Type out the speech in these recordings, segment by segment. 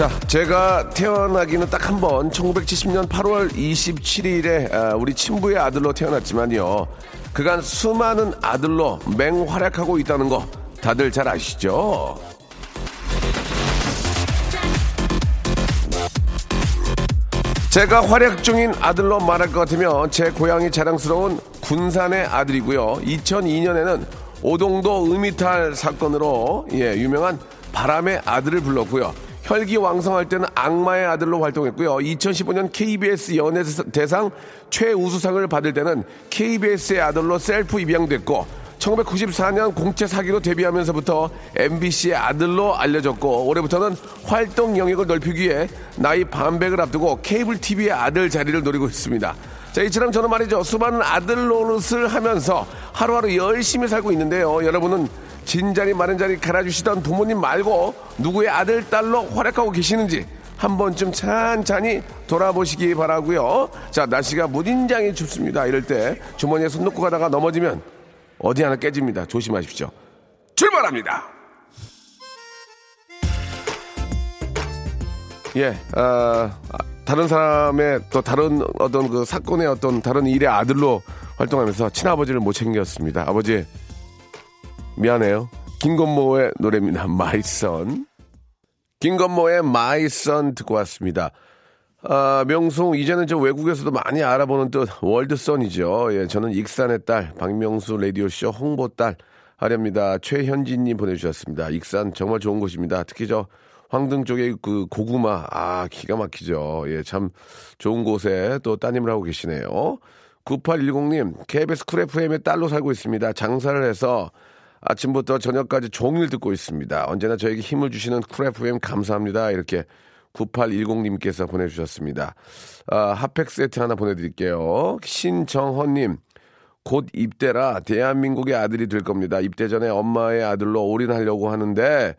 자, 제가 태어나기는 딱 한 번 1970년 8월 27일에 우리 친부의 아들로 태어났지만요. 그간 수많은 아들로 맹활약하고 있다는 거 다들 잘 아시죠? 제가 활약 중인 아들로 말할 것 같으면 제 고향이 자랑스러운 군산의 아들이고요. 2002년에는 오동도 음이탈 사건으로 예, 유명한 바람의 아들을 불렀고요. 혈기왕성할 때는 악마의 아들로 활동했고요. 2015년 KBS 연예 대상 최우수상을 받을 때는 KBS의 아들로 셀프 입양됐고 1994년 공채 사기로 데뷔하면서부터 MBC의 아들로 알려졌고 올해부터는 활동 영역을 넓히기 위해 나이 반백을 앞두고 케이블 TV의 아들 자리를 노리고 있습니다. 자, 이처럼 저는 말이죠. 수많은 아들 노릇을 하면서 하루하루 열심히 살고 있는데요. 여러분은 진 자리 마른 자리 갈아주시던 부모님 말고 누구의 아들, 딸로 활약하고 계시는지 한 번쯤 찬찬히 돌아보시기 바라고요. 자, 날씨가 무딘장이 춥습니다. 이럴 때 주머니에 손 놓고 가다가 넘어지면 어디 하나 깨집니다. 조심하십시오. 출발합니다. 예, 아, 다른 사람의 또 다른 어떤 그 사건의 어떤 다른 일의 아들로 활동하면서 친아버지를 못 챙겼습니다. 아버지, 미안해요. 김건모의 노래입니다. My Son. 김건모의 My Son 듣고 왔습니다. 아, 명송, 이제는 저 외국에서도 많이 알아보는 또 world son이죠. 예, 저는 익산의 딸, 박명수 라디오쇼 홍보 딸 하렵니다. 최현진님 보내주셨습니다. 익산 정말 좋은 곳입니다. 특히 저 황등 쪽에 그 고구마, 아, 기가 막히죠. 예, 참 좋은 곳에 또 따님을 하고 계시네요. 9810님, KBS 쿨 FM의 딸로 살고 있습니다. 장사를 해서 아침부터 저녁까지 종일 듣고 있습니다. 언제나 저에게 힘을 주시는 쿨 FM 감사합니다. 이렇게 9810님께서 보내주셨습니다. 아, 핫팩 세트 하나 보내드릴게요. 신정헌님, 곧 입대라 대한민국의 아들이 될 겁니다. 입대 전에 엄마의 아들로 올인하려고 하는데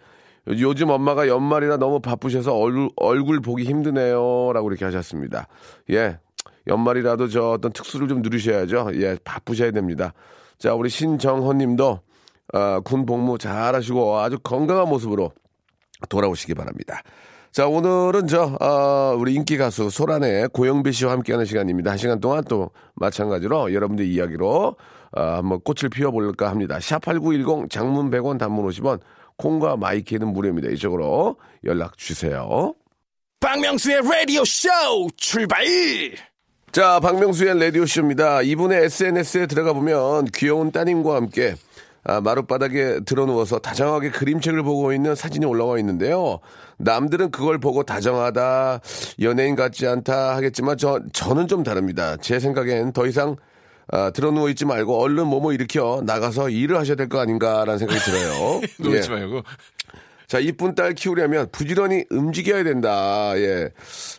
요즘 엄마가 연말이라 너무 바쁘셔서 얼굴, 얼굴 보기 힘드네요. 라고 이렇게 하셨습니다. 예. 연말이라도 저 어떤 특수를 좀 누리셔야죠. 예. 바쁘셔야 됩니다. 자, 우리 신정헌 님도, 아, 군 복무 잘 하시고 아주 건강한 모습으로 돌아오시기 바랍니다. 자, 오늘은 저, 어, 우리 인기 가수 소란의 고영배 씨와 함께하는 시간입니다. 한 시간 동안 또 마찬가지로 여러분들 이야기로 어, 한번 꽃을 피워볼까 합니다. 샵8910 장문 100원 단문 50원 콩과 마이케이는 무료입니다. 이쪽으로 연락 주세요. 박명수의 라디오 쇼 출발! 자, 박명수의 라디오 쇼입니다. 이분의 SNS에 들어가 보면 귀여운 따님과 함께 아, 마룻바닥에 드러누워서 다정하게 그림책을 보고 있는 사진이 올라와 있는데요. 남들은 그걸 보고 다정하다, 연예인 같지 않다 하겠지만 저, 저는 좀 다릅니다. 제 생각엔 더 이상 아, 드러누워 있지 말고 얼른 뭐뭐 일으켜 나가서 일을 하셔야 될 거 아닌가라는 생각이 들어요. 놀지 예. 말고. 자, 이쁜 딸 키우려면 부지런히 움직여야 된다. 예.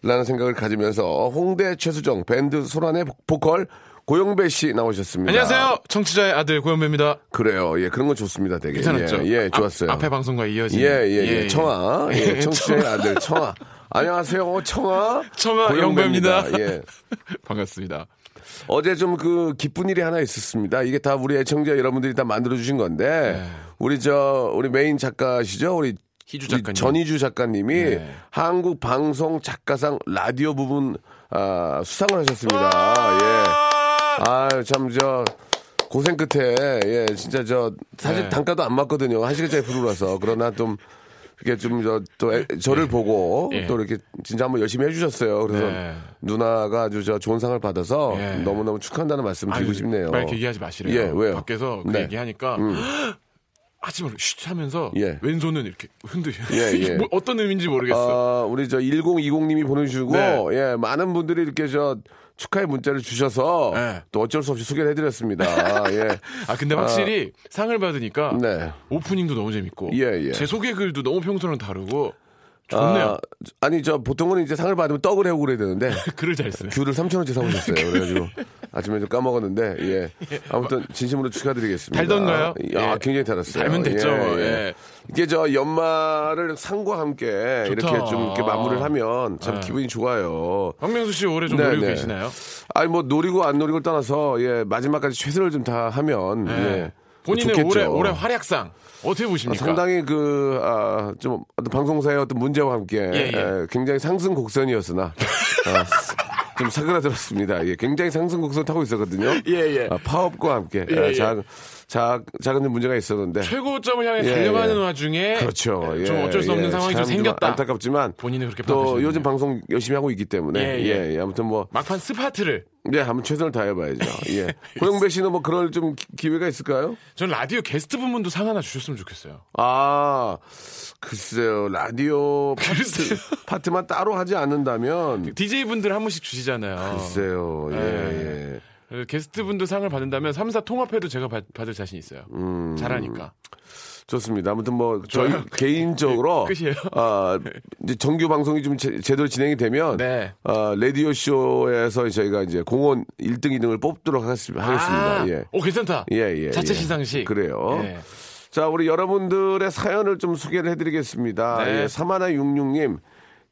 라는 생각을 가지면서 홍대 최수정 밴드 소란의 보컬 고영배 씨 나오셨습니다. 안녕하세요. 청취자의 아들 고현배입니다. 그래요. 예, 그런 거 좋습니다. 되게. 괜찮았죠? 예, 예, 좋았어요. 앞, 에 방송과 이어진. 예, 예, 예. 청아. 예, 예, 청취자의 아들 청아. 안녕하세요. 청아. 청아 고영배입니다. 영배입니다. 예. 반갑습니다. 어제 좀 그 기쁜 일이 하나 있었습니다. 이게 다 우리 애청자 여러분들이 다 만들어 주신 건데 네. 우리 저 우리 메인 작가시죠? 우리 희주 작가님. 전희주 작가님이 네. 한국 방송 작가상 라디오 부분 아, 수상을 하셨습니다. 예. 아, 참저 고생 끝에 예, 진짜 저 사실 네. 단가도 안 맞거든요. 한 시간짜리 부르라서 그러나 좀 이렇게 좀 저또 저를 보고 예. 또 이렇게 진짜 한번 열심히 해주셨어요. 그래서 네. 누나가 아주 저 좋은 상을 받아서 예. 너무 너무 축하한다는 말씀 드리고 아유, 싶네요. 말 얘기하지 마시래요. 예, 왜요? 밖에서 그 네. 얘기하니까 하지 말고 쉿 하면서 예. 왼손은 이렇게 흔들. 예, 예. 뭐 어떤 의미인지 모르겠어. 아, 우리 저 1020님이 보내주시고 네. 예 많은 분들이 이렇게 저 축하의 문자를 주셔서 네. 또 어쩔 수 없이 소개를 해드렸습니다. 예. 아 근데 확실히 상을 받으니까 네. 오프닝도 너무 재밌고 예, 예. 제 소개 글도 너무 평소랑 다르고 좋네요. 아, 니저 보통은 이제 상을 받으면 떡을 해오고 그래야 되는데 글을 잘 쓰네. 귤을 3,000원치 사오셨어요. 그래가지고 아침에 좀 까먹었는데, 예. 아무튼 진심으로 축하드리겠습니다. 달던가요? 아, 예. 굉장히 달았어요. 달면 됐죠. 예. 이게 저 연말을 상과 함께 좋다. 이렇게 좀 이렇게 마무리를 하면 참 예. 기분이 좋아요. 박명수 씨 올해 좀 네, 노리고 네. 계시나요? 아니 뭐 노리고 안 노리고 떠나서 예 마지막까지 최선을 좀 다 하면 네. 예 본인의 좋겠죠. 올해 올해 활약상 어떻게 아, 보십니까? 상당히 그, 아, 좀, 어떤 방송사의 어떤 문제와 함께, 예, 예. 에, 굉장히 상승 곡선이었으나, 아, 좀 사그라들었습니다. 예, 굉장히 상승 곡선 타고 있었거든요. 예, 예. 아, 파업과 함께, 예, 아, 예. 작, 작, 작은 문제가 있었는데. 최고점을 향해 예, 달려가는 예. 와중에 그렇죠. 예, 좀 어쩔 수 없는 예. 상황이 참좀 생겼다. 안타깝지만. 본인은 그렇게 또 파악하시는군요. 요즘 방송 열심히 하고 있기 때문에. 예, 예, 예. 예. 아무튼 뭐, 막판 스퍼트를 예, 한번 최선을 다해봐야죠. 예. 고영배 씨는 뭐 그럴 좀 기- 기회가 있을까요? 전 라디오 게스트 부문도 상 하나 주셨으면 좋겠어요. 아, 글쎄요. 라디오 파트, 파트 만 따로 하지 않는다면. DJ 분들 한 분씩 주시잖아요. 글쎄요. 예, 네. 예. 그래서 게스트 분도 상을 받는다면 3사 통합해도 제가 받, 받을 자신 있어요. 음. 잘하니까. 좋습니다. 아무튼 뭐, 저희 개인적으로. 끝이에요? 아, 이제 정규 방송이 좀 제, 제대로 진행이 되면. 네. 아, 라디오 쇼에서 저희가 이제 공원 1등, 2등을 뽑도록 하겠습니다. 하겠습니다. 아, 예. 오 괜찮다. 예, 예. 자체 예. 시상식. 그래요. 예. 자, 우리 여러분들의 사연을 좀 소개를 해 드리겠습니다. 네. 예, 사마나66님,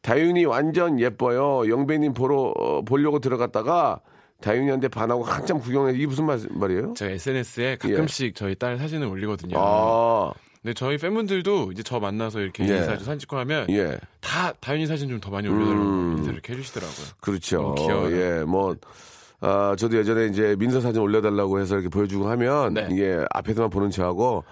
다윤이 완전 예뻐요. 영배님 보러, 어, 보려고 들어갔다가 다윤이한테 반하고 한참 구경해. 이게 무슨 말, 말이에요? 제가 SNS에 가끔씩 저희 딸 사진을 올리거든요. 예. 아, 근데 저희 팬분들도 이제 저 만나서 이렇게 예. 인사도 사진 찍고 하면 예. 다 다윤이 사진 좀 더 많이 올려달라고 인사를 이렇게 해주시더라고요. 그렇죠. 귀여워요. 예, 뭐, 아, 저도 예전에 이제 민서 사진 올려달라고 해서 이렇게 보여주고 하면 네. 이게 앞에서만 보는 척하고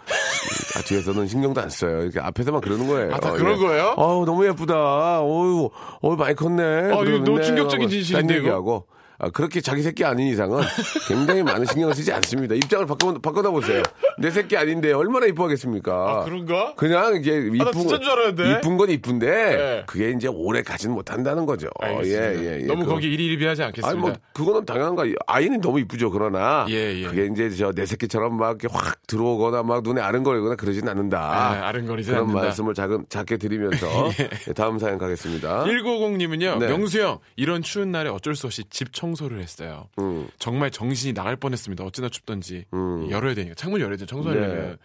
아, 뒤에서는 신경도 안 써요. 이렇게 앞에서만 그러는 거예요. 아, 다 그런 거예요? 어우, 너무 예쁘다. 어유, 어유 많이 컸네. 이거 그러는데 너무 충격적인 하고 진실인데, 딴 이거? 얘기하고. 아, 그렇게 자기 새끼 아닌 이상은 굉장히 많은 신경을 쓰지 않습니다. 입장을 바꿔, 바꿔다 보세요. 내 새끼 아닌데 얼마나 이뻐하겠습니까? 그런가? 그냥 이쁜, 아, 줄 알았는데? 이쁜 건 이쁜데 네. 그게 이제 오래 가지는 못한다는 거죠. 알겠습니다. 예, 예, 예. 너무 그거- 거기 일일비하지 않겠습니다. 아니 뭐 그거는 당연한 거 아이는 너무 이쁘죠. 그러나 예, 예. 그게 이제 저 내 새끼처럼 막 이렇게 확 들어오거나 막 눈에 아른거리거나 그러진 않는다. 아, 아른거리진 그런 않는다. 말씀을 작은 작게 드리면서 예, 다음 사연 가겠습니다. 1950님은요, 네. 명수 형, 이런 추운 날에 어쩔 수 없이 집청 소를 했어요. 음. 정말 정신이 나갈 뻔했습니다. 어찌나 춥던지. 열어야 되니까. 창문 열어야 돼, 청소하려면. 네.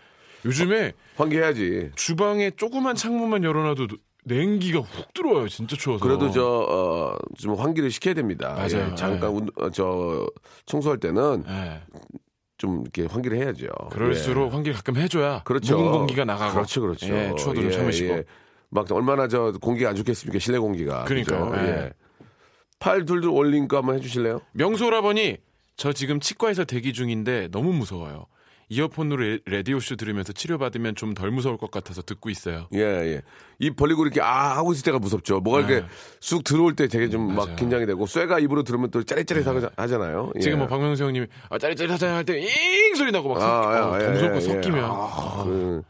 요즘에 환기해야지. 주방에 조그만 창문만 열어놔도 냉기가 훅 들어와요. 진짜 추워서. 그래도 저, 어, 좀 환기를 시켜야 됩니다. 맞아요. 예, 잠깐, 운- 어, 저, 청소할 때는 예. 좀 이렇게 환기를 해야죠. 그럴수록 예. 환기를 가끔 해줘야 그렇죠. 묵은 공기가 나가고. 그렇죠, 그렇죠. 예, 추워도 좀 예, 참으시고. 예. 막 얼마나 저 공기가 안 좋겠습니까? 실내 공기가. 그러니까요. 그죠? 예. 팔 둘둘 올린 거 한번 해주실래요? 명수 오라버니, 저 지금 치과에서 대기 중인데 너무 무서워요. 이어폰으로 레- 라디오쇼 들으면서 치료받으면 좀 덜 무서울 것 같아서 듣고 있어요. 예, 예. 입 벌리고 이렇게 아 하고 있을 때가 무섭죠. 뭐가 이렇게 네. 쑥 들어올 때 되게 좀 막. 긴장이 되고 쇠가 입으로 들으면 또 짜릿짜릿 하잖아요. 예. 지금 뭐 박명수 형님이 아, 짜릿짜릿하자 할 때 잉 소리 나고 막 섞, 아, 어, 예, 더 무섭고 예, 섞이면 아, 그,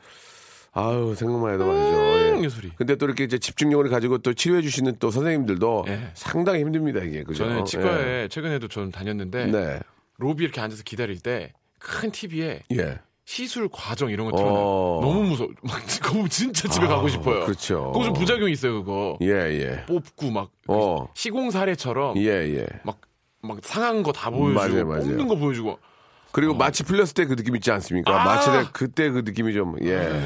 아유 생각만 해도 말이죠. 이 예. 근데 또 이렇게 이제 집중력을 가지고 또 치료해 주시는 또 선생님들도 예. 상당히 힘듭니다 이게 그죠? 저는 치과에 예. 최근에도 좀 다녔는데 네, 로비 이렇게 앉아서 기다릴 때 큰 TV에 예. 시술 과정 이런 거 틀어놔요. 어. 너무 무서워. 막 그거 진짜 집에 가고 싶어요. 그렇죠. 그거 좀 부작용이 있어요, 그거. 예, 예. 뽑고 막 어. 시공 사례처럼 예, 예. 막, 막 상한 거 다 보여주고 맞아요, 맞아요. 뽑는 거 보여주고 그리고 마취 풀렸을 때 그 느낌 있지 않습니까? 아! 마취 때 그때 그 느낌이 좀 예.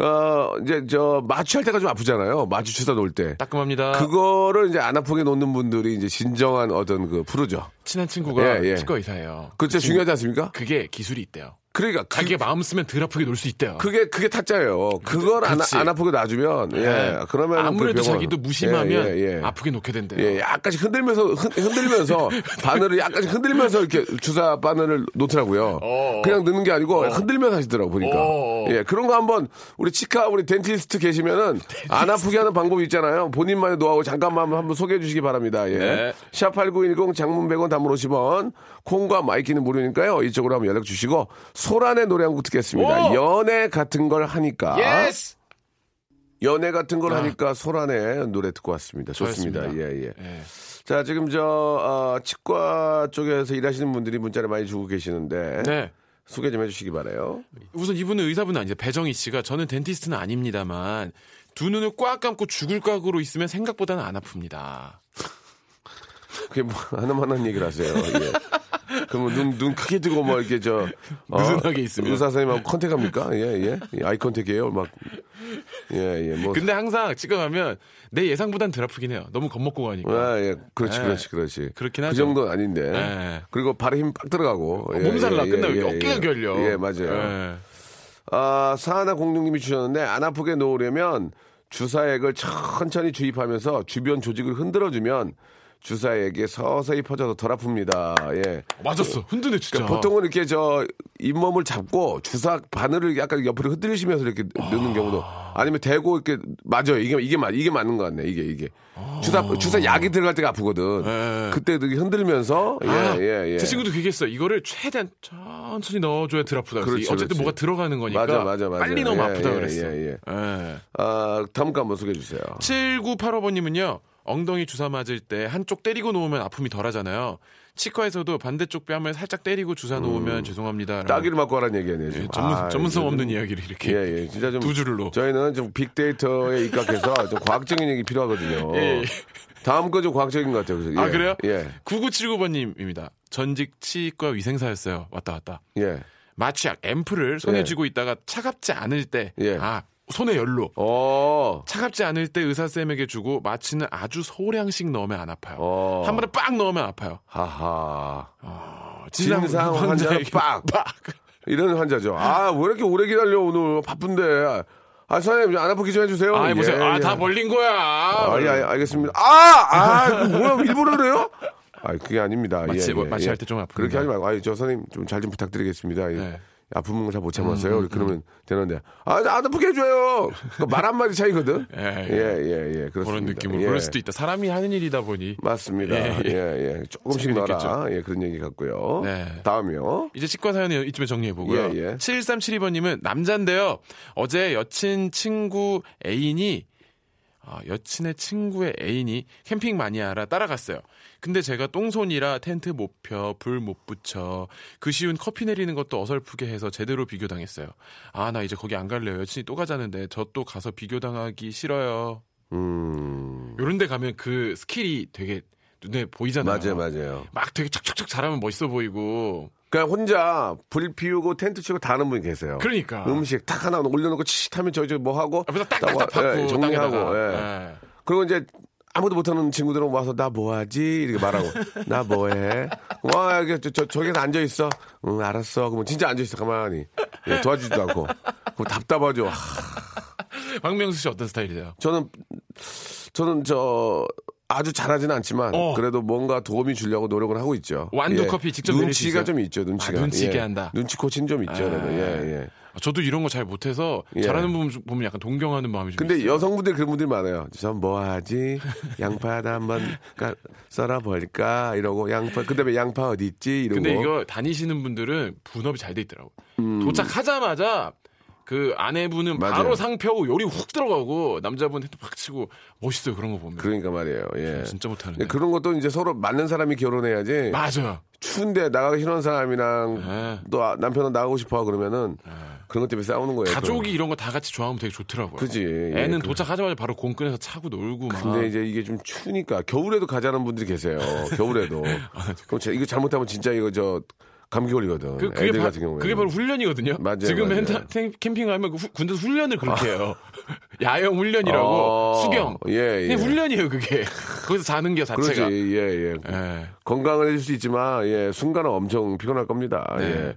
어 이제 저 마취할 때가 좀 아프잖아요. 마취 주사 놓을 때. 따끔합니다. 그거를 이제 안 아프게 놓는 분들이 이제 진정한 어떤 그 프로죠. 친한 친구가 예, 예. 치과 의사예요. 그거 진짜 중요하지 않습니까? 그게 기술이 있대요. 그러니까 그, 자기가 마음 쓰면 덜 아프게 놀 수 있대요. 그게 그게 타짜예요. 그걸 안. 안 아프게 놔주면 예. 예. 그러면 아무래도 자기도 무심하면 예, 예, 예. 아프게 놓게 된대요. 예, 약간씩 흔들면서 흔, 흔들면서 바늘을 약간씩 흔들면서 이렇게 주사 바늘을 놓더라고요. 어. 그냥 넣는 게 아니고 흔들면서 하시더라고 보니까. 어. 예, 그런 거 한번 우리 치과 우리 dentist 계시면은 안 아프게 하는 방법이 있잖아요. 본인만의 노하우 잠깐만 한번 소개해 주시기 바랍니다. 예. 네. 샵8910 장문 100원 단문 50원 콩과 마이케이는 무료니까요. 이쪽으로 한번 연락 주시고 소란의 노래 한 곡 듣겠습니다. 오! 연애 같은 걸 하니까. Yes! 연애 같은 걸 아. 하니까 소란의 노래 듣고 왔습니다. 좋습니다. 좋았습니다. 예, 예. 예. 자, 지금 저, 어, 치과 쪽에서 일하시는 분들이 문자를 많이 주고 계시는데. 네. 소개 좀 해주시기 바래요 우선 이분은 의사분은 아니죠. 배정희 씨가 저는 dentist는 아닙니다만 두 눈을 꽉 감고 죽을 각오로 있으면 생각보다는 안 아픕니다. 그게 뭐 하나마나 한 얘기를 하세요. 예. 그러면 눈, 눈 크게 뜨고 뭐 이렇게 저. 어, 느슨하게 있으면. 의사 선생님하고 contact합니까? 예, 예. 예, eye contact이에요. 막. 예, 예. 뭐. 근데 항상 찍어가면 내 예상보단 덜 아프긴 해요. 너무 겁먹고 가니까. 아, 예. 그렇지, 예. 그렇지, 그렇지. 그렇긴 그 하죠. 정도는 아닌데. 예. 그리고 발에 힘 빡 들어가고. 예, 몸살나 예, 끝나면 예, 어깨가 예. 결려. 예, 맞아요. 예. 아, 사하나 공룡님이 주셨는데 안 아프게 놓으려면 주사액을 천천히 주입하면서 주변 조직을 흔들어주면 주사액이 서서히 퍼져서 덜 아픕니다. 예. 맞았어. 흔드네 진짜. 그러니까 보통은 이렇게 저 잇몸을 잡고 주사 바늘을 약간 옆으로 흔들리시면서 이렇게 넣는 경우도 아니면 대고 이렇게 맞아요. 이게 이게 맞 이게 맞는 것 같네. 이게 이게 주사 주사 약이 들어갈 때가 아프거든. 예. 그때 이렇게 흔들면서 아, 예예 예. 제 친구도 그게 했어. 이거를 최대한 천천히 넣어줘야 덜 아프다. 그렇지, 어쨌든 그렇지. 뭐가 들어가는 거니까 맞아, 맞아, 맞아. 빨리 넣으면 예, 아프다 예, 그랬어. 예, 예. 예. 아 다음 거 한번 소개해 주세요. 7985번님은요, 엉덩이 주사 맞을 때 한쪽 때리고 놓으면 아픔이 덜 하잖아요. 치과에서도 반대쪽 뺨을 살짝 때리고 주사 놓으면 죄송합니다. 따기를 맞고 하라는 얘기 아니에요. 예, 전문, 아, 전문성 이거 좀- 없는 이야기를 이렇게. 예, 예. 진짜 좀. 두 놓. 저희는 좀 빅데이터에 입각해서 좀 과학적인 얘기 필요하거든요. 예, 예. 다음 거 좀 과학적인 것 같아요. 그래서. 아, 예, 그래요? 예. 9979번님입니다. 전직 치과 위생사였어요. 왔다 갔다. 예. 마취약, 앰플을 손에 예. 쥐고 있다가 차갑지 않을 때, 예. 아, 손에 열로. 어. 차갑지 않을 때 의사쌤에게 주고 마취는 아주 소량씩 넣으면 안 아파요. 어. 한 번에 빡 넣으면 아파요. 하하. 어, 진상 환자는 환자에게 빡. 빡. 이런 환자죠. 아, 왜 이렇게 오래 기다려, 오늘. 바쁜데. 아, 선생님, 안 아프게 좀 해주세요. 아, 보세요. 예, 아, 예. 다 벌린 거야. 아, 예, 예, 알겠습니다. 아! 아, 뭐야, 일부러 그래요? 아, 그게 아닙니다. 마취- 예, 예, 마취할 예. 때좀 아픕니다. 그렇게 하지 말고, 아, 저 선생님 좀 잘좀 부탁드리겠습니다. 예. 네. 아픈 걸 잘 못 참았어요. 그러면 되는데, 아, 안 아프게 해줘요. 말 한마디 차이거든. 예, 예, 예. 예, 예. 그렇습니다. 그런 느낌으로 예. 그럴 수도 있다. 사람이 하는 일이다 보니. 맞습니다. 예, 예, 예. 조금씩 넣어라. 예, 그런 얘기 같고요. 네. 다음이요. 이제 치과 사연을 이쯤에 정리해 보고요. 예, 예. 7372번님은 남잔데요. 어제 여친 친구 애인이 아, 여친의 친구의 애인이 캠핑 마니아라 따라갔어요. 근데 제가 똥손이라 텐트 못 펴, 불 못 붙여, 그 쉬운 커피 내리는 것도 어설프게 해서 제대로 비교당했어요. 아, 나 이제 거기 안 갈래요. 여친이 또 가자는데 저 또 가서 비교당하기 싫어요. 음. 요런 데 가면 그 skill이 되게 눈에 보이잖아요. 맞아요, 맞아요. 막 되게 척척척 잘하면 멋있어 보이고. 그냥 혼자 불 피우고 텐트 치고 다 하는 분이 계세요. 그러니까. 음식 탁 하나 올려놓고 치 하면 저기 저뭐 하고 딱 딱딱 딱 와- 받고 예, 정리하고. 예. 예. 그리고 이제 아무도 못하는 친구들은 와서 나 뭐하지 이렇게 말하고 나 뭐해 와 여기 저, 저 저기서 앉아 있어 응 알았어 그러면 진짜 앉아 있어 가만히 예, 도와주지도 않고 그럼 답답하죠 하, 박명수 씨 어떤 스타일이세요? 저는 저는 저 아주 잘하지는 않지만 어. 그래도 뭔가 도움이 주려고 노력을 하고 있죠. 완두 커피 직접 눈치가? 좀 있죠. 눈치가 아, 눈치 있게 예. 한다. 눈치 코치는 좀 있죠. 아. 그래도. 예, 예. 저도 이런 거 잘 못해서 예. 잘하는 분 보면 약간 동경하는 마음이 좀 근데 있어요. 여성분들 그런 분들이 많아요. 저 뭐하지? 양파다 한번 까- 썰어볼까? 이러고 양파 그다음에 양파 어디 있지? 이러고. 근데 이거 다니시는 분들은 분업이 잘 돼 있더라고. 음. 도착하자마자 그 아내분은 맞아요. 바로 상표하고 요리 훅 들어가고 남자분 핸드 팍 치고 멋있어요 그런 거 보면. 그러니까 말이에요. 예. 진짜 못하는데. 근데 그런 것도 이제 서로 맞는 사람이 결혼해야지. 맞아요. 추운데 나가기 싫어하는 사람이랑 예. 또 아- 남편은 나가고 싶어 그러면은 그런 것 때문에 싸우는 거예요. 가족이 이런 거 다 같이 좋아하면 되게 좋더라고요. 그지. 예, 애는 그- 도착하자마자 바로 공 끄내서 차고 놀고 막. 근데 이제 이게 좀 추우니까 겨울에도 가자는 분들이 계세요. 겨울에도. 그럼 제- 이거 잘못하면 진짜 이거 저 감기 걸리거든. 그, 애들 바, 같은 경우에. 그게 바로 훈련이거든요. 맞아요, 지금 맞아요. 헨타- 캠- 캠핑 가면 그 후- 군대에서 훈련을 그렇게 해요. 야영 훈련이라고 어, 수경. 예, 예. 훈련이에요 그게. 거기서 자는 게 그렇지. 자체가. 예, 예. 예. 건강을 해줄 수 있지만 예, 순간은 엄청 피곤할 겁니다. 네. 예.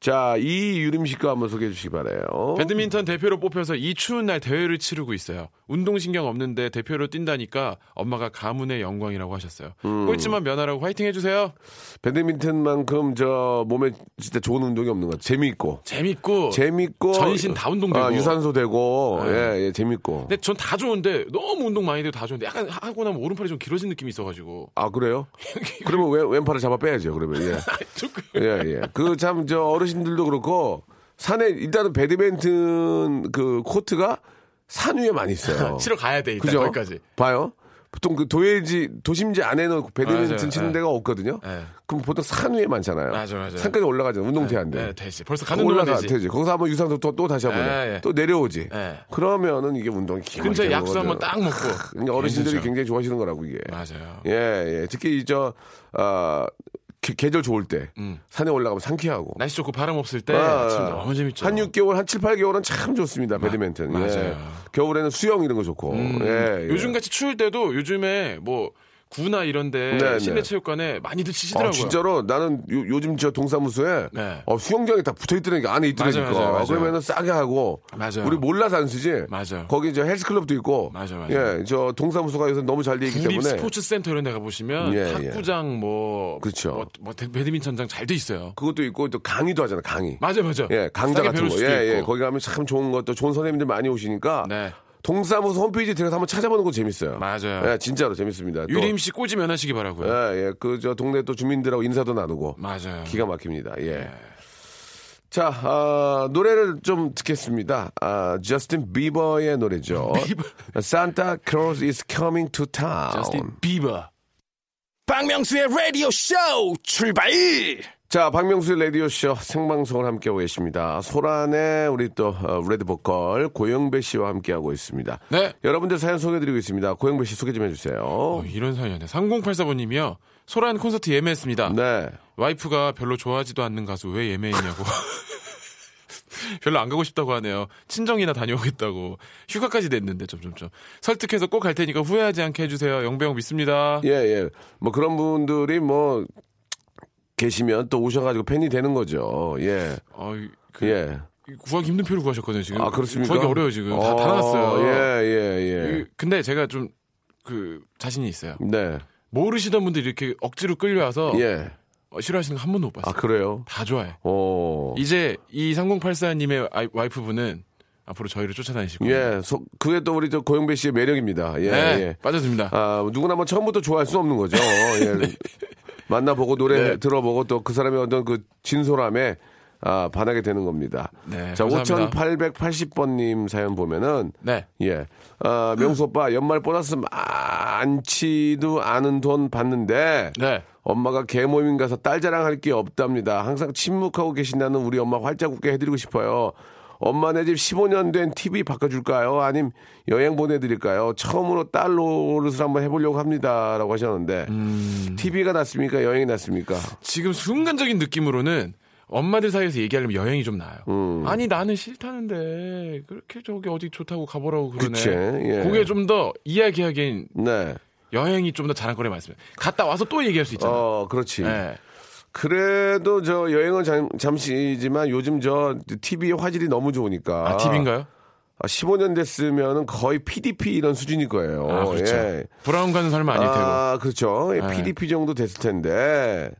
자, 이 유림 씨가 한번 소개해 주시기 바래요. 배드민턴 대표로 뽑혀서 이 추운 날 대회를 치르고 있어요. 운동신경 없는데 대표로 뛴다니까 엄마가 가문의 영광이라고 하셨어요. 음. 꼴찌만 면하라고 화이팅 해주세요. 배드민턴만큼 저 몸에 진짜 좋은 운동이 없는 것 같아요. 재미있고. 재밌고. 재밌고. 전신 다 운동되고. 아, 유산소 되고. 네. 예, 예, 재밌고. 근데 전 다 좋은데 너무 운동 많이 되고 다 좋은데 약간 하고 나면 오른팔이 좀 길어진 느낌이 있어가지고. 아, 그래요? 그러면 왼, 왼팔을 잡아 빼야죠, 그러면. 예. 예, 예. 그 참, 저 어르신 들도 그렇고, 산에, 일단은 배드민턴 그 코트가 산 위에 많이 있어요. 치러 가야 돼 일단 그죠? 거기까지. 봐요. 보통 그 도예지 도심지 안에는 배드민턴 맞아요. 치는 네. 데가 없거든요. 네. 그럼 보통 산 위에 많잖아요. 맞아, 맞아요. 산까지 올라가잖아요. 운동대 안 돼. 네, 되지. 벌써 가는 올라가 되지. 되지. 거기서 한번 유산소 또, 또 다시 한번 해. 예, 예. 또 내려오지. 예. 그러면은 이게 운동이 기가 근처에 막히는 약수 한번. 딱 먹고. 그러니까 어르신들이 괜찮죠. 굉장히 좋아하시는 거라고 이게. 맞아요. 예, 예. 특히 이저 아, 계- 계절 좋을 때 음. 산에 올라가면 상쾌하고. 날씨 좋고 바람 없을 때 아, 참 너무 재밌죠. 한 6개월, 한 7, 8개월은 참 좋습니다. 배드민턴. 예. 맞아요. 겨울에는 수영 이런 거 좋고. 음, 예, 예. 요즘 같이 추울 때도 요즘에 뭐 구나 이런데 네, 실내 네. 체육관에 많이들 치시더라고요. 아, 진짜로 나는 요, 즘저 동사무소에 네. 어, 수영장이 다 붙어 있더라니까 안에 있더라니까. 맞아요, 맞아요, 맞아요. 그러면은 싸게 하고 맞아요. 우리 몰라서 안 쓰지. 맞아요. 거기 저 헬스클럽도 있고. 맞아요, 맞아요. 예, 저 동사무소가 요새 너무 잘 돼 있기 때문에 스포츠 센터 이런 데 가 보시면 예, 예. 탁구장 뭐, 그렇죠. 뭐, 뭐 대- 배드민턴장 잘 돼 있어요. 그것도 있고 또 강의도 하잖아 강의. 맞아요, 맞아요. 예, 강좌 같은 거. 예, 예. 거기 가면 참 좋은 것도 좋은 선생님들 많이 오시니까 네. 동사무소 홈페이지 들어가서 한번 찾아보는 거 재밌어요. 맞아요. 예, 진짜로 재밌습니다. 또, 유림 씨 꼬지 면하시기 바라고요. 예, 예. 그 저 동네 또 주민들하고 인사도 나누고 맞아요. 기가 막힙니다. 예. 자, 아, 노래를 좀 듣겠습니다. 아, 저스틴 비버의 노래죠. Santa Claus is coming to town. 저스틴 비버. 박명수의 라디오 쇼 출발! 자, 박명수의 라디오쇼 생방송을 함께하고 계십니다. 소란의 우리 또 어, lead 보컬 고영배 씨와 함께하고 있습니다. 네. 여러분들 사연 소개해드리고 있습니다. 고영배 씨 소개 좀 해주세요. 어, 이런 사연이네. 3084번님이요. 소란 콘서트 예매했습니다. 네. 와이프가 별로 좋아하지도 않는 가수 왜 예매했냐고. 별로 안 가고 싶다고 하네요. 친정이나 다녀오겠다고. 휴가까지 냈는데 점점점. 설득해서 꼭 갈 테니까 후회하지 않게 해주세요. 영배형 믿습니다. 예, 예. 뭐 그런 분들이 뭐 계시면 또 오셔가지고 팬이 되는 거죠. 예. 어, 그, 예. 구하기 힘든 표를 구하셨거든요 지금. 아, 그렇습니까? 구하기 어려워요 지금. 다, 다 어, 나갔어요. 예, 예, 예. 그, 근데 제가 좀 그 자신이 있어요. 네. 모르시던 분들이 이렇게 억지로 끌려와서 예. 어, 싫어하시는 거 한 번도 못 봤어요. 아, 그래요? 다 좋아해. 어. 이제 이 3084님의 와이프분은 앞으로 저희를 쫓아다니시고 예. 소- 그게 또 우리 저 고영배 씨의 매력입니다. 예, 네, 예. 빠져듭니다. 아, 누구나 뭐 처음부터 좋아할 수 없는 거죠. 예. 만나보고 노래 네. 들어보고 또 그 사람의 어떤 그 진솔함에 아, 반하게 되는 겁니다. 네, 자, 감사합니다. 5880번님 사연 보면은 네. 예. 아, 명수 오빠 연말 보너스 많지도 않은 돈 받는데 네. 엄마가 개모임 가서 딸 자랑할 게 없답니다. 항상 침묵하고 계신다는 우리 엄마 활짝 웃게 해드리고 싶어요. 엄마네 집 15년 된 TV 바꿔줄까요? 아님 여행 보내드릴까요? 처음으로 딸 노릇을 한번 해보려고 합니다. 라고 하셨는데 TV가 낫습니까? 여행이 낫습니까? 지금 순간적인 느낌으로는 엄마들 사이에서 얘기하려면 여행이 좀 나아요. 음. 아니 나는 싫다는데 그렇게 저기 어디 좋다고 가보라고 그러네. 그치, 예. 그게 좀 더 이야기하기엔 네. 여행이 좀 더 자랑거리 많습니다. 갔다 와서 또 얘기할 수 있잖아. 어, 그렇지. 네. 그래도 저 여행은 잠, 잠시지만 요즘 저 TV의 화질이 너무 좋으니까. 아? 아, 15년 됐으면 거의 PDP 이런 수준일 거예요. 아 그렇죠. 예. 브라운 가는 삶은 아닐 테고. 아, 그렇죠. 예, 네. PDP 정도 됐을 텐데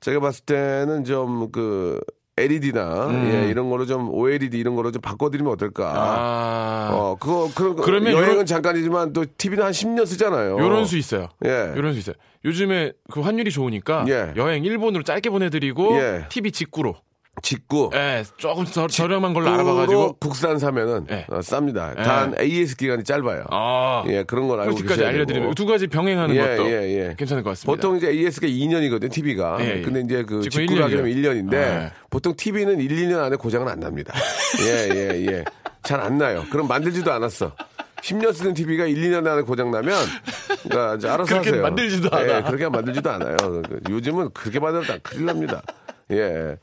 제가 봤을 때는 좀 그 LED나 음. 예, 이런 거로 좀 OLED 이런 거로 좀 바꿔드리면 어떨까. 아, 어, 그거 그런 거- 그러면 여행은 요런- 잠깐이지만 또 TV는 한 10년 쓰잖아요. 요런 수 있어요. 예. 요런 수 있어요. 요즘에 그 환율이 좋으니까 예. 여행 일본으로 짧게 보내드리고 예. TV 직구로 직구. 예, 조금 저, 저렴한 걸로 알아봐가지고 국산 사면은 예. 어, 쌉니다. 예. 단 AS 기간이 짧아요. 아, 예, 그런 걸 알고 계셔야 알려드리면. 두 가지 병행하는 예, 것도 예, 예. 괜찮을 것 같습니다. 보통 이제 AS가 2년이거든, TV가. 예, 예. 근데 이제 그 직구를 하게 되면 1년이요. 1년인데 예. 보통 TV는 1, 2년 안에 고장은 안 납니다. 예, 예, 예. 잘 안 나요. 그럼 만들지도 않았어. 10년 쓰는 TV가 1, 2년 안에 고장 나면 그러니까 이제 알아서 그렇게 하세요. 만들지도 예, 않아. 그렇게 만들지도 않아요. 그, 요즘은 그렇게 만들다 큰일 납니다. 예.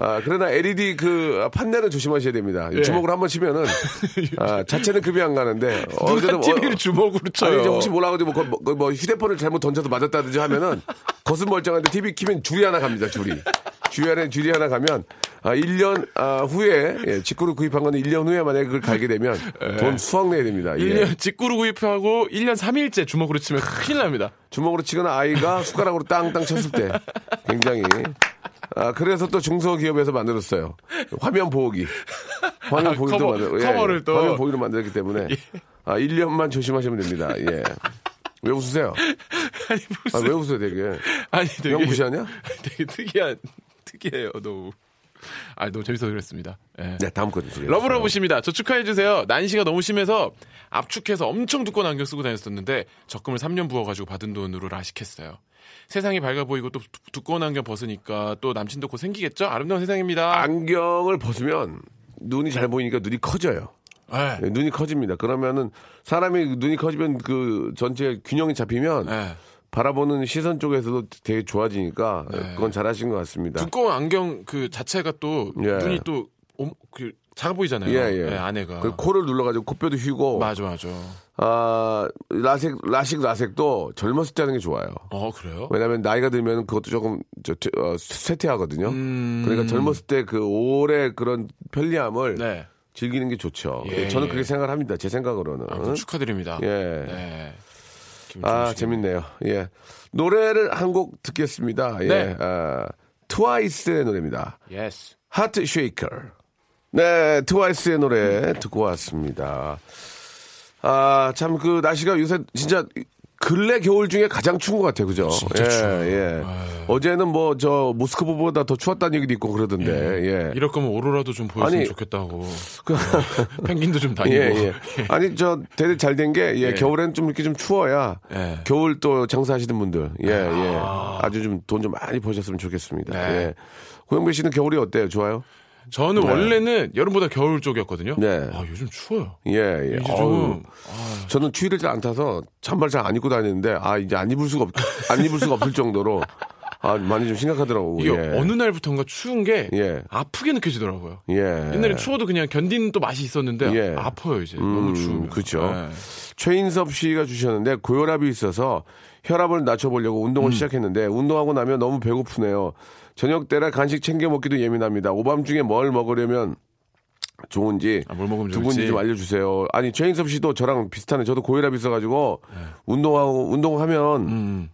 아, 그러나 LED 그 판넬은 조심하셔야 됩니다. 예. 주먹으로 한 번 치면은 아, 자체는 급이 안 가는데 어제도 TV를 주먹으로 쳐요. 아니, 이제 혹시 몰라가지고 뭐, 거- 뭐, 뭐 휴대폰을 잘못 던져서 맞았다든지 하면은 겉은 멀쩡한데 TV 키면 줄이 하나 갑니다, 줄이. 줄이 하나, 줄이 하나 가면, 아, 1년, 아, 후에, 예, 직구를 구입한 거는 1년 후에 만약에 그걸 갈게 되면 돈 수억 내야 됩니다. 예. 1년 직구로 구입하고 1년 3일째 주먹으로 치면 큰일 납니다. 주먹으로 치거나 아이가 숟가락으로 땅땅 쳤을 때 굉장히. 아, 그래서 또 중소기업에서 만들었어요. 화면 보호기. 화면 아, 보호기도 커버- 만들 커버를 또. 화면 보호기를 만들었기 때문에. 아, 1년만 조심하시면 됩니다. 예. 왜 웃으세요? 아니 아, 무슨 왜 웃어요, 되게? 아니 되게 형 무시하냐? 되게 특이한 특이해요 너무. 아, 너무 재밌어서 그랬습니다. 예. 네, 다음 거 주세요. 러브러브십니다. 저 축하해주세요. 난시가 너무 심해서 압축해서 엄청 두꺼운 안경 쓰고 다녔었는데 적금을 3년 부어가지고 받은 돈으로 라식했어요. 세상이 밝아 보이고 또 두- 두꺼운 안경 벗으니까 또 남친도 곧 생기겠죠? 아름다운 세상입니다. 안경을 벗으면 눈이 잘 보이니까 눈이 커져요. 예. 네, 눈이 커집니다. 그러면은 사람이 눈이 커지면 그 전체 균형이 잡히면 예. 바라보는 시선 쪽에서도 되게 좋아지니까 그건 잘하신 것 같습니다. 두꺼운 안경 그 자체가 또 예. 눈이 또그 작아 보이잖아요. 예, 예. 안에가. 그 코를 눌러가지고 코뼈도 휘고 맞아, 맞아. 아 라식 라식 라섹도 젊었을 때 하는 게 좋아요. 어, 그래요? 왜냐하면 나이가 들면 그것도 조금 저, 저, 어, 쇠퇴하거든요. 음. 그러니까 젊었을 때 그 오래 그런 편리함을 네. 즐기는 게 좋죠. 예, 저는 예. 그렇게 생각을 합니다. 제 생각으로는. 아무튼 축하드립니다. 예. 아. 재밌네요. 예 노래를 한 곡 듣겠습니다. 예. 네. 아, 트와이스의 노래입니다. Yes. Heart Shaker. 네, 트와이스의 노래 듣고 왔습니다. 아, 참 그 날씨가 요새 진짜 근래 겨울 중에 가장 추운 것 같아요. 그죠? 진짜 예, 추워요. 예. 어제는 뭐 저 모스크바보다 더 추웠다는 얘기도 있고 그러던데. 예. 이럴 거면 오로라도 좀 보였으면 아니, 좋겠다고. 그- 펭귄도 좀 다니고. 예, 예. 아니, 저, 되게 잘 된 게, 예, 예. 겨울엔 좀 이렇게 좀 추워야, 예. 겨울 또 장사하시는 분들, 예, 예. 아 주 좀돈좀 많이 버셨으면 좋겠습니다. 네. 예. 고영배 씨는 겨울이 어때요? 좋아요? 저는 원래는 여름보다 겨울 쪽이었거든요. 네. 아, 요즘 추워요. 예, 예. 이제 좀 저는 추위를 잘 안 타서 잠바를 잘 안 입고 다니는데, 아, 이제 안 입을 수가 없, 안 입을 수가 없을 정도로, 아, 많이 좀 심각하더라고요. 이게 예. 어느 날부터인가 추운 게 예. 아프게 느껴지더라고요. 예. 옛날엔 추워도 그냥 견디는 또 맛이 있었는데 예. 아파요 이제 너무 추우면. 그쵸. 예. 최인섭 씨가 주셨는데 고혈압이 있어서 혈압을 낮춰보려고 운동을 음. 시작했는데 운동하고 나면 너무 배고프네요. 저녁 때라 간식 챙겨 먹기도 예민합니다. 오밤중에 뭘 먹으려면 좋은지 아, 두 분이. 좀 알려주세요. 아니 최인섭 씨도 저랑 비슷하네. 저도 고혈압이 있어가지고 운동하고 운동하면 네. 음.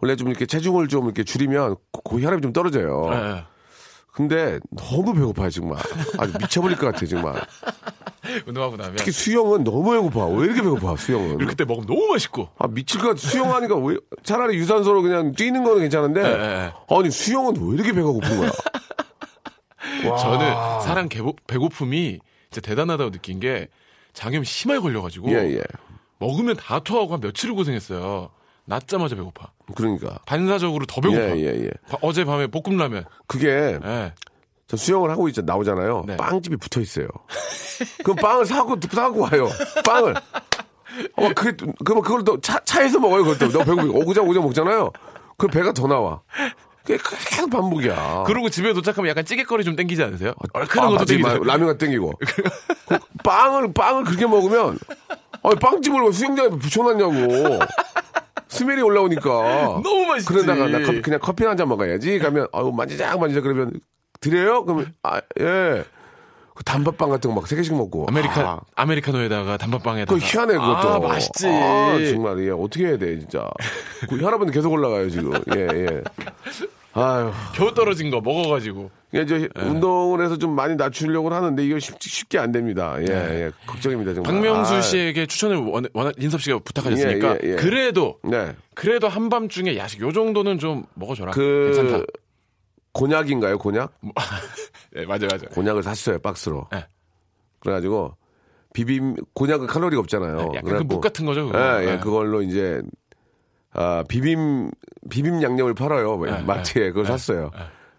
원래 좀 이렇게 체중을 좀 이렇게 줄이면 고- 고 혈압이 좀 떨어져요. 예. 근데 너무 배고파요 정말. 아주 미쳐버릴 것 같아 정말. 운동하고 나면 특히 수영은 너무 배고파. 왜 이렇게 배고파 수영은? 그때 먹으면 너무 맛있고. 아 미칠 것 같아. 수영하니까 왜 차라리 유산소로 그냥 뛰는 거는 괜찮은데 예, 예. 아니 수영은 왜 이렇게 배가 고픈 거야? 와. 저는 사람 개보, 배고픔이 진짜 대단하다고 느낀 게 장염 심하게 걸려가지고 예 예. 먹으면 다 토하고 한 며칠을 고생했어요. 낮자마자 배고파. 그러니까 반사적으로 더 배고파. 예, 예, 예. 어제 밤에 볶음라면. 그게 예. 저 수영을 하고 있자 나오잖아요. 네. 빵집이 붙어 있어요. 그럼 빵을 사고 사고 와요. 빵을. 어, 그게 그럼 그걸 또 차, 차에서 먹어요. 그것도 너무 배고프고 오구장 오구장 먹잖아요. 그럼 배가 더 나와. 그게 계속 반복이야. 그러고 집에 도착하면 약간 찌개거리 좀 땡기지 않으세요? 얼큰한 아, 것도. 땡기죠. 라면가 땡기고. 그 빵을, 빵을 그렇게 먹으면, 아니, 빵집을 왜 수영장에 붙여놨냐고. smell이 올라오니까. 너무 맛있지. 그러다가 나 커피, 그냥 커피 한 잔 먹어야지. 가면, 아유, 만지작 만지작 그러면, 드려요? 그러면, 아, 예. 그 단팥빵 같은 거 막 세 개씩 먹고. 아메리카 아, 아메리카노에다가 단팥빵에다가. 그거 희한해, 그것도. 아, 맛있지. 아, 정말, 예, 어떻게 해야 돼, 진짜. 그 혈압은 계속 올라가요, 지금. 예, 예. 아유. 겨우 떨어진 거 먹어가지고. 이게 저 네. 운동을 해서 좀 많이 낮추려고 하는데 이게 쉽, 쉽게 안 됩니다. 예, 예. 걱정입니다, 정말. 네. 박명수 아, 씨에게 추천을 원, 원, 인섭 씨가 부탁하셨으니까 예, 예, 예. 그래도 네. 그래도 한밤중에 야식 요 정도는 좀 먹어줘라. 그 괜찮다. 곤약인가요, 곤약? 네, 맞아 맞아. 곤약을 샀어요, 박스로. 네. 그래가지고 비빔 곤약은 칼로리가 없잖아요. 약간 그 그래갖고 묵 같은 거죠. 그거. 예, 예, 네. 그걸로 이제 아, 비빔 비빔 양념을 팔아요. 네, 마트에 그걸 샀어요.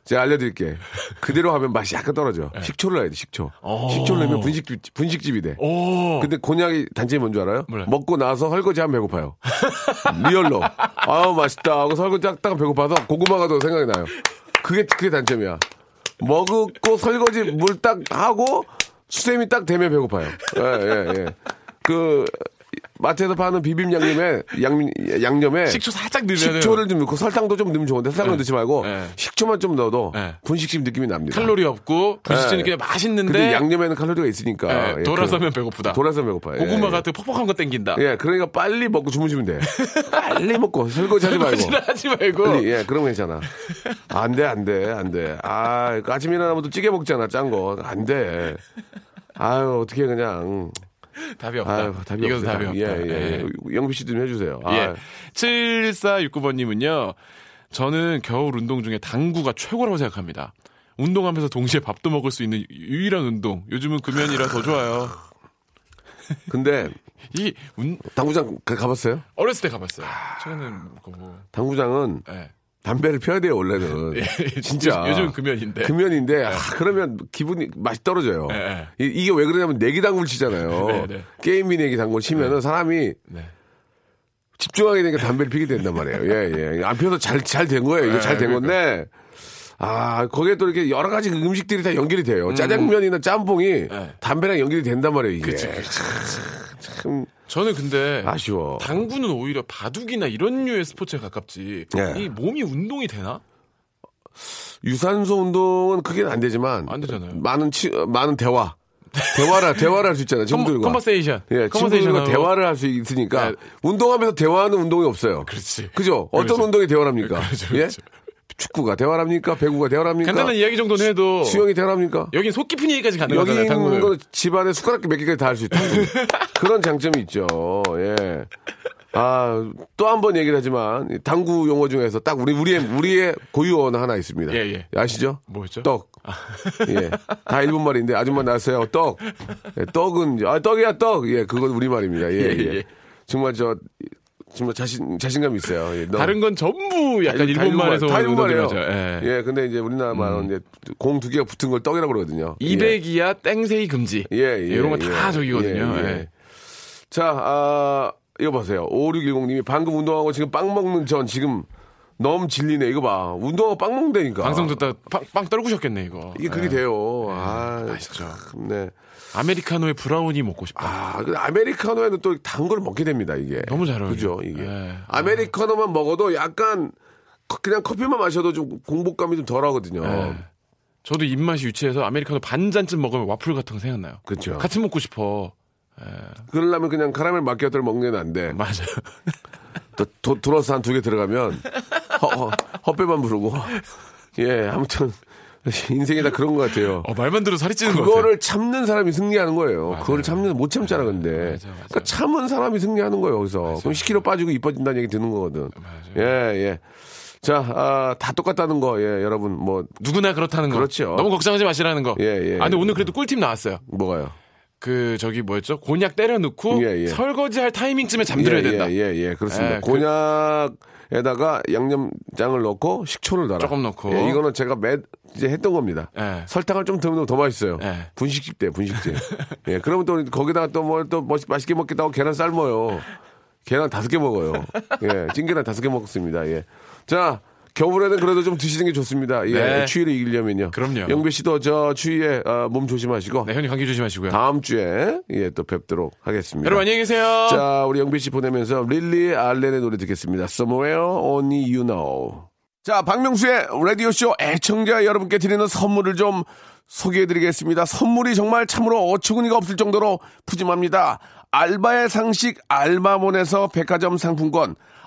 제가 알려드릴게. 그대로 하면 맛이 약간 떨어져. 식초를 넣어야 돼, 식초. 네. 오. 식초를 넣으면 분식, 분식집이 돼. 오. 근데 곤약이 단점이 뭔 줄 알아요? 몰라요. 먹고 나서 설거지 하면 배고파요. 리얼로. 아우, 맛있다. 하고 설거지 하다가 배고파서 고구마가 더 생각이 나요. 그게, 그게 단점이야. 먹고 설거지 물 딱 하고 수세미 딱 되면 배고파요. 예, 예, 예. 그, 마트에서 파는 비빔 양념에, 양, 양념에 식초 살짝 넣으면 식초를 좀 넣고 설탕도 좀 넣으면 좋은데 설탕을 네. 넣지 말고 네. 식초만 좀 넣어도 네. 분식집 느낌이 납니다. 칼로리 없고 분식집은 예. 그냥 맛있는데 근데 양념에는 칼로리가 있으니까. 예, 예, 돌아서면 그- 배고프다. 돌아서면 배고파요. 예, 고구마 예. 같은 퍽퍽한 거 땡긴다. 예, 그러니까 빨리 먹고 주무시면 돼. 빨리 먹고 설거지 하지 말고. 하지 말고. 빨리, 예, 그러면 괜찮아. 안 돼, 안 돼, 안 돼. 아, 그 아침 일어나면 또 찌개 먹잖아, 짠 거. 안 돼. 아유, 어떻게 그냥. 답이 없다. 아유, 답이 이것도 없다. 답이 없다. 예, 예. 영비 씨 좀 해주세요. 아, 예. 7469번님은요, 저는 겨울 운동 중에 당구가 최고라고 생각합니다. 운동하면서 동시에 밥도 먹을 수 있는 유일한 운동. 요즘은 금연이라 더 좋아요. 근데 이 운, 당구장 가- 가봤어요? 어렸을 때 가봤어요. 최근에는 뭐 당구장은 예. 담배를 피워야 돼요 원래는. 진짜. 요즘 금연인데. 금연인데 아, 그러면 기분이 맛이 떨어져요. 예, 이, 이게 왜 그러냐면 내기 당구를 치잖아요. 네, 네. 게임비 내기 당구를 치면은 사람이 네. 집중하게 되니까 담배를 피게 된단 말이에요. 예, 예. 안 피워서 잘, 잘 된 거예요. 이게 네, 잘된 그러니까. 건데, 아, 거기에 또 이렇게 여러 가지 그 음식들이 다 연결이 돼요. 짜장면이나 짬뽕이 네. 담배랑 연결이 된단 말이에요, 이게. 그치, 그치, 참 저는 근데 아쉬워. 당구는 오히려 바둑이나 이런 류의 스포츠에 가깝지. 예. 이 몸이 운동이 되나? 유산소 운동은 크게는 안 되지만, 안 되잖아요. 많은 치, 많은 대화. 대화를, 대화를 할 수 있잖아요, 친구들과. conversation. 예, 친구들과. 대화를 할 수 있으니까, 네. 운동하면서 대화하는 운동이 없어요. 그렇지. 그죠? 어떤 그렇죠. 운동이 대화를 합니까? 그렇죠, 예? 그렇죠. 축구가 대화를 합니까? 배구가 대화를 합니까? 간단한 이야기 정도는 해도 수영이 대화를 합니까? 여긴 속 깊은 얘기까지 여기 가능하잖아요. 있는 당구는. 거는 집안에 숟가락 몇 개까지 다 할 수 있다. 그런 장점이 있죠. 예. 아, 또 한 번 얘기를 하지만, 이 당구 용어 중에서 딱 우리, 우리의, 우리의 고유어는 하나 있습니다. 예, 예. 아시죠? 뭐였죠? 떡. 예. 다 일본 말인데, 아줌마 나왔어요. 떡. 예, 떡은, 아, 떡이야, 떡. 예, 그건 우리 말입니다. 예, 예, 예. 예. 정말 저, 정말 자신, 자신감 있어요. 예, 다른 건 전부 약간 다 일본말에서 다 일본말이에요. 거죠. 예. 예, 근데 이제 우리나라 말은 이제 공 두 개가 붙은 걸 떡이라고 그러거든요. 예. 200이야 땡세이 금지. 예, 예. 이런 거다 예. 저기거든요. 예, 예. 예. 자, 아, 이거 보세요. 5610님이 방금 운동하고 지금 빵 먹는 전 지금 너무 질리네. 이거 봐. 운동하고 빵 먹는다니까. 방송 듣다 빵, 빵 떨구셨겠네 이거. 이게 그게 예. 돼요. 아, 맛있죠. 참, 네. 아메리카노에 브라우니 먹고 싶다. 아, 근데 아메리카노에는 또 단 걸 먹게 됩니다, 이게. 너무 잘 어울려요. 그죠, 이게. 예. 아메리카노만 먹어도 약간 커- 그냥 커피만 마셔도 좀 공복감이 좀 덜 하거든요. 예. 저도 입맛이 유치해서 아메리카노 반 잔쯤 먹으면 와플 같은 거 생각나요. 그쵸. 같이 먹고 싶어. 그러려면 그냥 카라멜 마키아토를 먹는 게 나은데. 맞아요. 또 도, 도너스 한두 개 들어가면 허, 허, 헛배만 부르고 예 아무튼 인생이 다 그런 것 같아요. 어, 말만 들어 살이 찌는 거 같아요. 그거를 참는 사람이 승리하는 거예요. 맞아요. 그거를 참는 못 참잖아 근데. 맞아요, 맞아요. 그러니까 참은 사람이 승리하는 거예요. 거기서 그럼 10kg 빠지고 이뻐진다는 얘기 듣는 거거든. 예 예. 자, 아, 다 똑같다는 거, 예, 여러분, 뭐, 누구나 그렇다는 거. 그렇죠. 너무 걱정하지 마시라는 거. 예, 예. 아, 근데 오늘 그래도 꿀팁 나왔어요. 뭐가요? 그 저기 뭐였죠? 곤약 때려 넣고 예, 예. 설거지할 타이밍쯤에 잠들어야 예, 된다. 예, 예, 예, 그렇습니다. 예, 그- 곤약 에다가 양념장을 넣고 식초를 넣어라. 조금 넣고. 예, 이거는 제가 매, 이제 했던 겁니다. 예. 설탕을 좀 더 넣으면 더 맛있어요. 예. 분식집 때, 분식집. 예, 그러면 또 거기다가 또 뭘또 맛있게 먹겠다 고 계란 삶아요. 계란 다섯 개 먹어요. 예, 찐계란 다섯 개 먹습니다. 예. 자, 겨울에는 그래도 좀 드시는 게 좋습니다. 예, 네. 추위를 이기려면요. 그럼요. 영배 씨도 저 추위에 어, 몸 조심하시고 네, 형님 감기 조심하시고요. 다음 주에 예, 또 뵙도록 하겠습니다. 여러분 안녕히 계세요. 자, 우리 영배 씨 보내면서 릴리 알렌의 노래 듣겠습니다. Somewhere Only You Know. 자, 박명수의 라디오쇼 애청자 여러분께 드리는 선물을 좀 소개해드리겠습니다. 선물이 정말 참으로 어처구니가 없을 정도로 푸짐합니다. 알바의 상식 알바몬에서 백화점 상품권,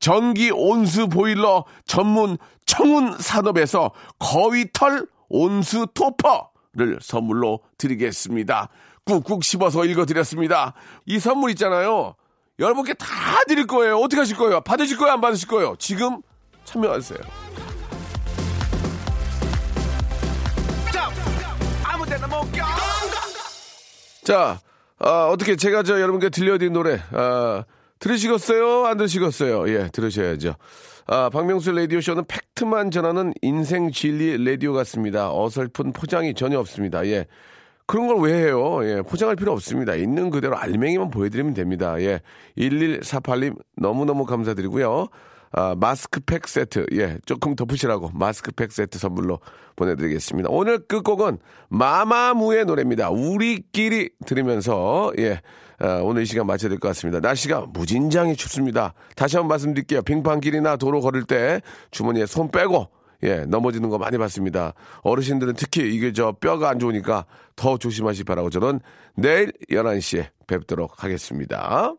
전기 온수 보일러 전문 청운 산업에서 거위털 온수 토퍼를 선물로 드리겠습니다. 꾹꾹 씹어서 읽어드렸습니다. 이 선물 있잖아요. 여러분께 다 드릴 거예요. 어떻게 하실 거예요? 받으실 거예요? 안 받으실 거예요? 지금 참여하세요. 자, 아, 어떻게 제가 저 여러분께 들려드린 노래 아, 들으시겠어요? 안 들으시겠어요? 예, 들으셔야죠. 아, 박명수 라디오 쇼는 팩트만 전하는 인생 진리 라디오 같습니다. 어설픈 포장이 전혀 없습니다. 예. 그런 걸 왜 해요? 예, 포장할 필요 없습니다. 있는 그대로 알맹이만 보여드리면 됩니다. 예. 1148님 너무너무 감사드리고요. 아, 마스크팩 세트, 예, 조금 덮으시라고 마스크팩 세트 선물로 보내드리겠습니다. 오늘 끝곡은 마마무의 노래입니다. 우리끼리 들으면서, 예, 아, 오늘 이 시간 마쳐야 될 것 같습니다. 날씨가 무진장이 춥습니다. 다시 한번 말씀드릴게요. 빙판길이나 도로 걸을 때 주머니에 손 빼고, 예, 넘어지는 거 많이 봤습니다. 어르신들은 특히 이게 저 뼈가 안 좋으니까 더 조심하시 기 바라고 저는 내일 11시에 뵙도록 하겠습니다.